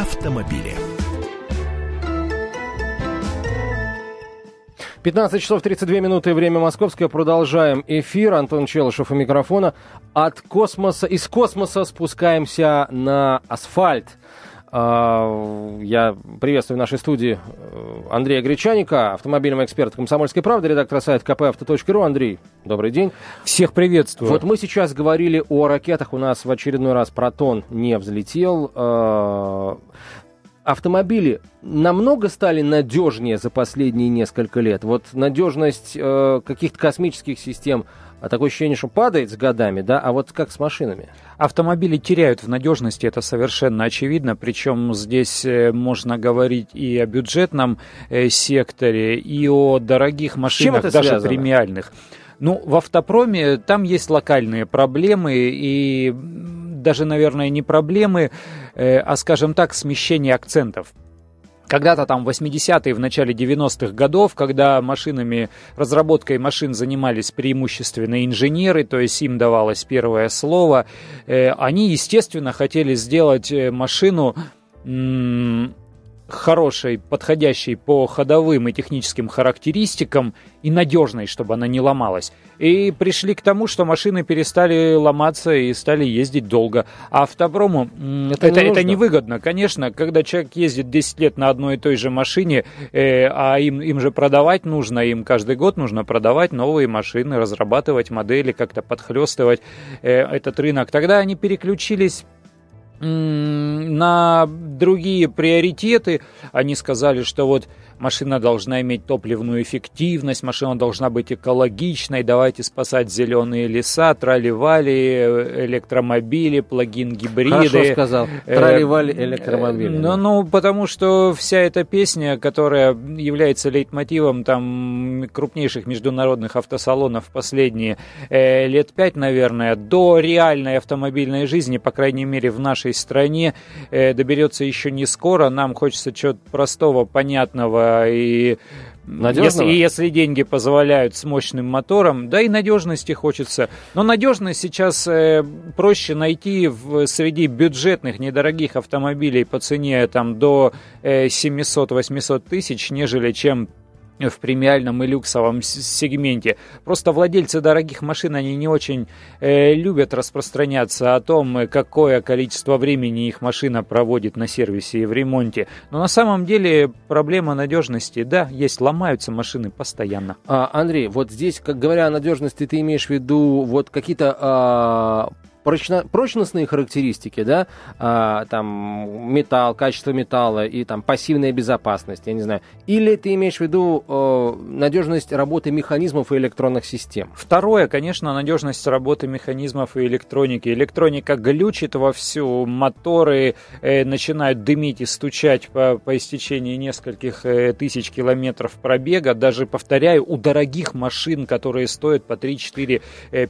автомобили. 15 часов 32 минуты, время московское. Продолжаем эфир. Антон Челышев у микрофона. От космоса, из космоса спускаемся на асфальт. А, я приветствую в нашей студии Андрея Гречаника, автомобильного эксперта «Комсомольской правды», редактора сайта kpauto.ru. Андрей, добрый день. Всех приветствую. Вот мы сейчас говорили о ракетах. У нас в очередной раз «Протон» не взлетел. Автомобили намного стали надежнее за последние несколько лет. Вот надежность э, каких-то космических систем, а такое ощущение, что падает с годами, да, а вот как с машинами? Автомобили теряют в надежности, это совершенно очевидно, причем здесь э, можно говорить и о бюджетном э, секторе, и о дорогих машинах, даже связано? премиальных. Ну, в автопроме там есть локальные проблемы и даже, наверное, не проблемы, э, а, скажем так, смещение акцентов. Когда-то там в 80-е, в начале 90-х годов, когда машинами, разработкой машин занимались преимущественно инженеры, то есть им давалось первое слово, э, они, естественно, хотели сделать э, машину хорошей, подходящей по ходовым и техническим характеристикам и надежной, чтобы она не ломалась. И пришли к тому, что машины перестали ломаться и стали ездить долго. А автопрому это, это, не это невыгодно. Конечно, когда человек ездит 10 лет на одной и той же машине, э, а им, им же продавать нужно, им каждый год нужно продавать новые машины, разрабатывать модели, как-то подхлестывать э, этот рынок. Тогда они переключились на другие приоритеты. Они сказали, что вот машина должна иметь топливную эффективность, машина должна быть экологичной, давайте спасать зеленые леса, трали-вали, электромобили, плагин-гибриды. Хорошо сказал, э, трали-вали, электромобили. Ну, ну, потому что вся эта песня, которая является лейтмотивом там крупнейших международных автосалонов последние э, лет пять, наверное, до реальной автомобильной жизни, по крайней мере, в нашей стране, э, доберется еще не скоро. Нам хочется чего-то простого, понятного, и Если, и если деньги позволяют с мощным мотором, да и надежности хочется. Но надежность сейчас э, проще найти в, среди бюджетных недорогих автомобилей по цене там, до э, 700-800 тысяч, нежели чем в премиальном и люксовом сегменте. Просто владельцы дорогих машин, они не очень э, любят распространяться о том, какое количество времени их машина проводит на сервисе и в ремонте. Но на самом деле проблема надежности, да, есть, ломаются машины постоянно. А, Андрей, вот здесь, как говоря о надежности, ты имеешь в виду вот какие-то а, прочно, прочностные характеристики, да, а, там металл, качество металла и там пассивная безопасность, я не знаю. Или ты имеешь в виду э, надежность работы механизмов и электронных систем? Второе, конечно, надежность работы механизмов и электроники. Электроника глючит вовсю, моторы э, начинают дымить и стучать по, по истечении нескольких э, тысяч километров пробега. Даже, повторяю, у дорогих машин, которые стоят по 3, 4,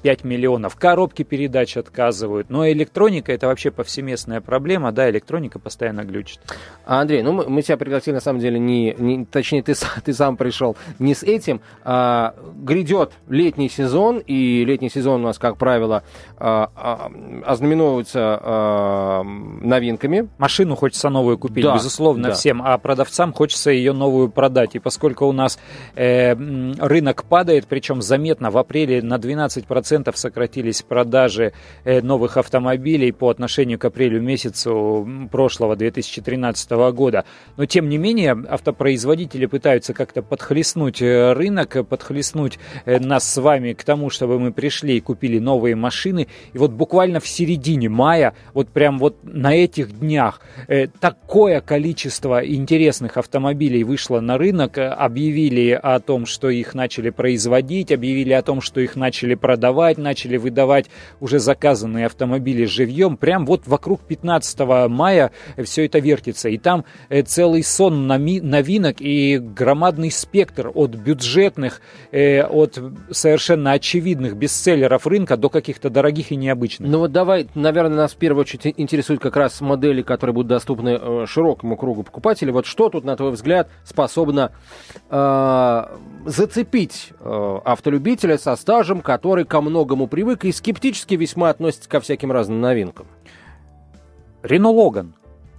5 миллионов. Коробки передач отказываются отказывают. Но электроника это вообще повсеместная проблема, да, электроника постоянно глючит. А, Андрей, ну мы, мы тебя пригласили на самом деле не, не точнее ты, ты сам пришел не с этим. А, грядет летний сезон, и летний сезон у нас, как правило, а, а, ознаменовывается а, новинками. Машину хочется новую купить, да, безусловно, да. всем, а продавцам хочется ее новую продать. И поскольку у нас э, рынок падает, причем заметно, в апреле на 12% сократились продажи э, новых автомобилей по отношению к апрелю месяцу прошлого 2013 года. Но тем не менее автопроизводители пытаются как-то подхлестнуть э, рынок, подхлестнуть э, нас с вами к тому, чтобы мы пришли и купили новые машины. И вот буквально в середине мая, вот прям вот на этих днях э, такое количество интересных автомобилей вышло на рынок, объявили о том, что их начали производить, объявили о том, что их начали продавать, начали выдавать уже заказы заказанные автомобили живьем, прям вот вокруг 15 мая все это вертится. И там э, целый сон новинок и громадный спектр от бюджетных, э, от совершенно очевидных бестселлеров рынка до каких-то дорогих и необычных. Ну вот давай, наверное, нас в первую очередь интересуют как раз модели, которые будут доступны э, широкому кругу покупателей. Вот что тут, на твой взгляд, способно э, зацепить э, автолюбителя со стажем, который ко многому привык и скептически весьма относится ко всяким разным новинкам. Рено Логан.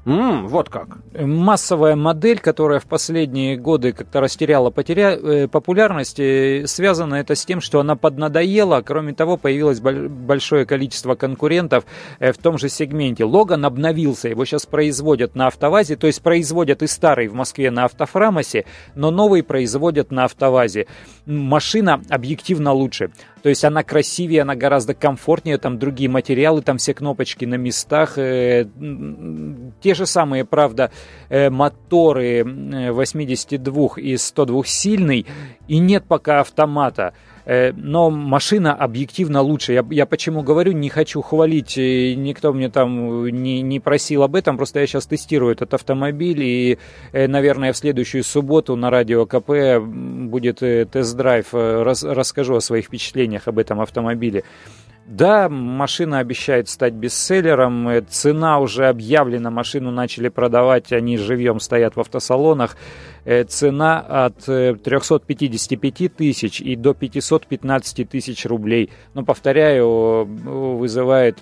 Mm, вот как. Массовая модель, которая в последние годы как-то растеряла потеря... Э, популярность, э, связано это с тем, что она поднадоела. Кроме того, появилось большое количество конкурентов э, в том же сегменте. Логан обновился, его сейчас производят на автовазе, то есть производят и старый в Москве на автофрамосе, но новый производят на автовазе. Машина объективно лучше. То есть она красивее, она гораздо комфортнее, там другие материалы, там все кнопочки на местах. Те же самые, правда, э, моторы 82 э, и 102 сильный, и нет пока автомата. Э, но машина объективно лучше. Я, я почему говорю, не хочу хвалить, никто мне там не, не просил об этом, просто я сейчас тестирую этот автомобиль, и, наверное, в следующую субботу на радио КП будет тест-драйв, Рас, расскажу о своих впечатлениях об этом автомобиле. Да, машина обещает стать бестселлером, цена уже объявлена, машину начали продавать, они живьем стоят в автосалонах. Э, цена от 355 э, тысяч и до 515 тысяч рублей. Но, повторяю, вызывает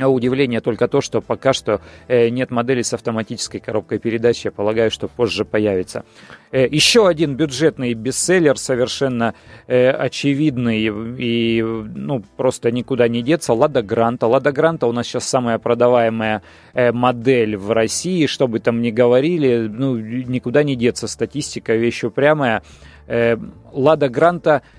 а удивление только то, что пока что э, нет модели с автоматической коробкой передач. Я полагаю, что позже появится. Э, еще один бюджетный бестселлер, совершенно э, очевидный и ну, просто никуда не деться. Лада Гранта. Лада Гранта у нас сейчас самая продаваемая модель в России. Что бы там ни говорили, ну, никуда не деться. Статистика вещь упрямая. Лада Гранта –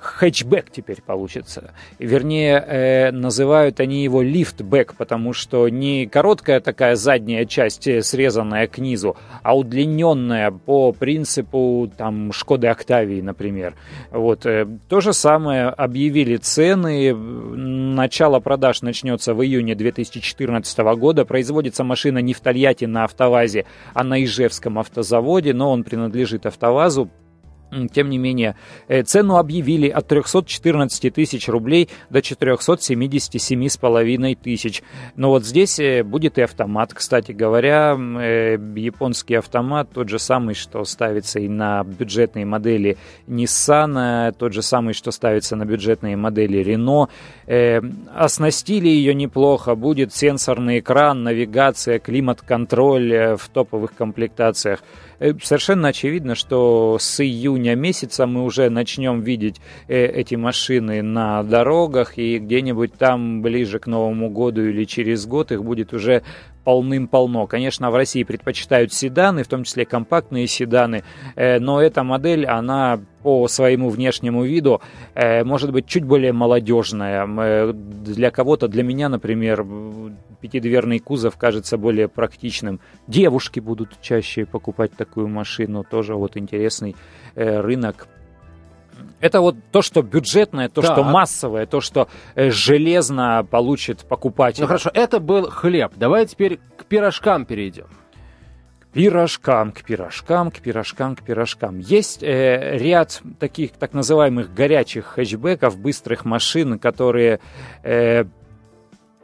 хэтчбэк теперь получится. Вернее, э, называют они его лифтбэк, потому что не короткая такая задняя часть, э, срезанная к низу, а удлиненная по принципу там Шкоды Октавии, например. Вот. Э, то же самое объявили цены. Начало продаж начнется в июне 2014 года. Производится машина не в Тольятти на автовазе, а на Ижевском автозаводе, но он принадлежит автовазу. Тем не менее, э, цену объявили от 314 тысяч рублей до 477,5 тысяч. Но вот здесь э, будет и автомат, кстати говоря. Э, японский автомат, тот же самый, что ставится и на бюджетные модели Nissan, тот же самый, что ставится на бюджетные модели Renault. Оснастили ее неплохо, будет сенсорный экран, навигация, климат-контроль в топовых комплектациях. Э, совершенно очевидно, что с июня месяца мы уже начнем видеть э, эти машины на дорогах, и где-нибудь там ближе к Новому году или через год их будет уже полным-полно. Конечно, в России предпочитают седаны, в том числе компактные седаны, э, но эта модель, она по своему внешнему виду может быть чуть более молодежная. Для кого-то, для меня, например, пятидверный кузов кажется более практичным. Девушки будут чаще покупать такую машину, тоже вот интересный э, рынок. Это вот то, что бюджетное, то, так. что массовое, то, что э, железно получит покупатель. Ну хорошо, это был хлеб. Давай теперь к пирожкам перейдем пирожкам, к пирожкам, к пирожкам, к пирожкам. Есть э, ряд таких так называемых горячих хэтчбеков, быстрых машин, которые э,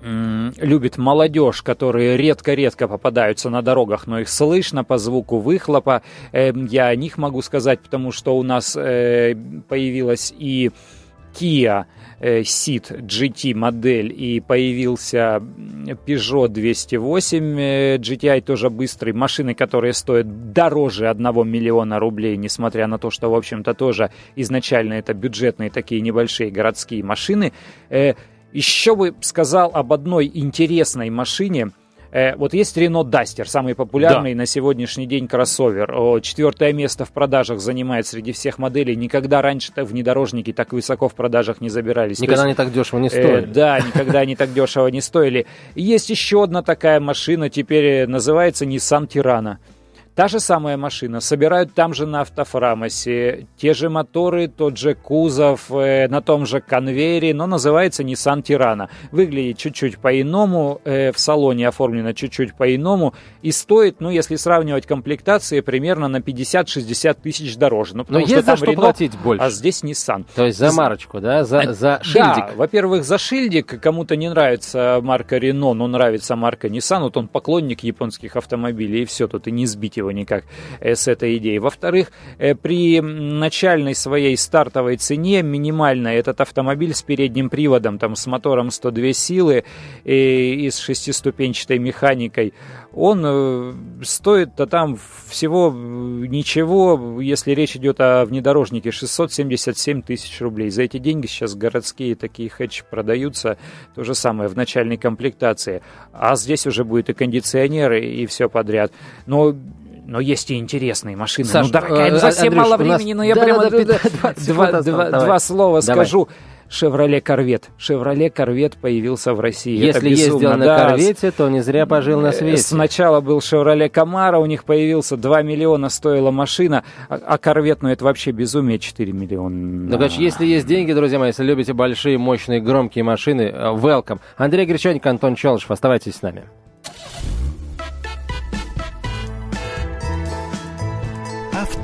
любит молодежь, которые редко-редко попадаются на дорогах, но их слышно по звуку выхлопа. Эм, я о них могу сказать, потому что у нас э, появилась и Kia э, Ceed GT модель и появился Peugeot 208 э, GTI, тоже быстрый, машины, которые стоят дороже 1 миллиона рублей, несмотря на то, что, в общем-то, тоже изначально это бюджетные такие небольшие городские машины. Еще бы сказал об одной интересной машине. Э, вот есть Renault Duster, самый популярный да. на сегодняшний день кроссовер. Четвертое место в продажах занимает среди всех моделей. Никогда раньше-то внедорожники так высоко в продажах не забирались. Никогда есть, они так дешево не э, стоили. Э, да, никогда они так дешево не стоили. Есть еще одна такая машина, теперь называется Nissan Tirana. Та же самая машина, собирают там же на автофрамосе, те же моторы, тот же кузов, э, на том же конвейере, но называется Nissan Tirana. Выглядит чуть-чуть по-иному, э, в салоне оформлено чуть-чуть по-иному и стоит, ну, если сравнивать комплектации, примерно на 50-60 тысяч дороже. Ну, но есть что за что Renault, платить больше. А здесь Nissan. То есть за марочку, да, за, а, за шильдик? Да, во-первых, за шильдик. Кому-то не нравится марка Renault, но нравится марка Nissan. Вот он поклонник японских автомобилей, и все, тут и не сбить его его никак э, с этой идеей. Во-вторых, э, при начальной своей стартовой цене минимально этот автомобиль с передним приводом, там с мотором 102 силы и, и с шестиступенчатой механикой, он э, стоит-то там всего ничего, если речь идет о внедорожнике, 677 тысяч рублей. За эти деньги сейчас городские такие хэтчи продаются, то же самое в начальной комплектации. А здесь уже будет и кондиционеры, и все подряд. Но но есть и интересные машины. Саш, ну, дорогая, э, совсем Андрюш, мало времени, нас... но я да, прямо да, да, да, два, два, два слова давай. скажу. Шевроле Корвет. Шевроле Корвет появился в России. Если ездил на да. Корвете, то не зря пожил на свете. Сначала был Шевроле Камара, у них появился 2 миллиона стоила машина, а, а Корвет, ну это вообще безумие, 4 миллиона. Ну, короче, если есть деньги, друзья мои, если любите большие, мощные, громкие машины, э, welcome. Андрей Гречаник, Антон Челышев, оставайтесь с нами.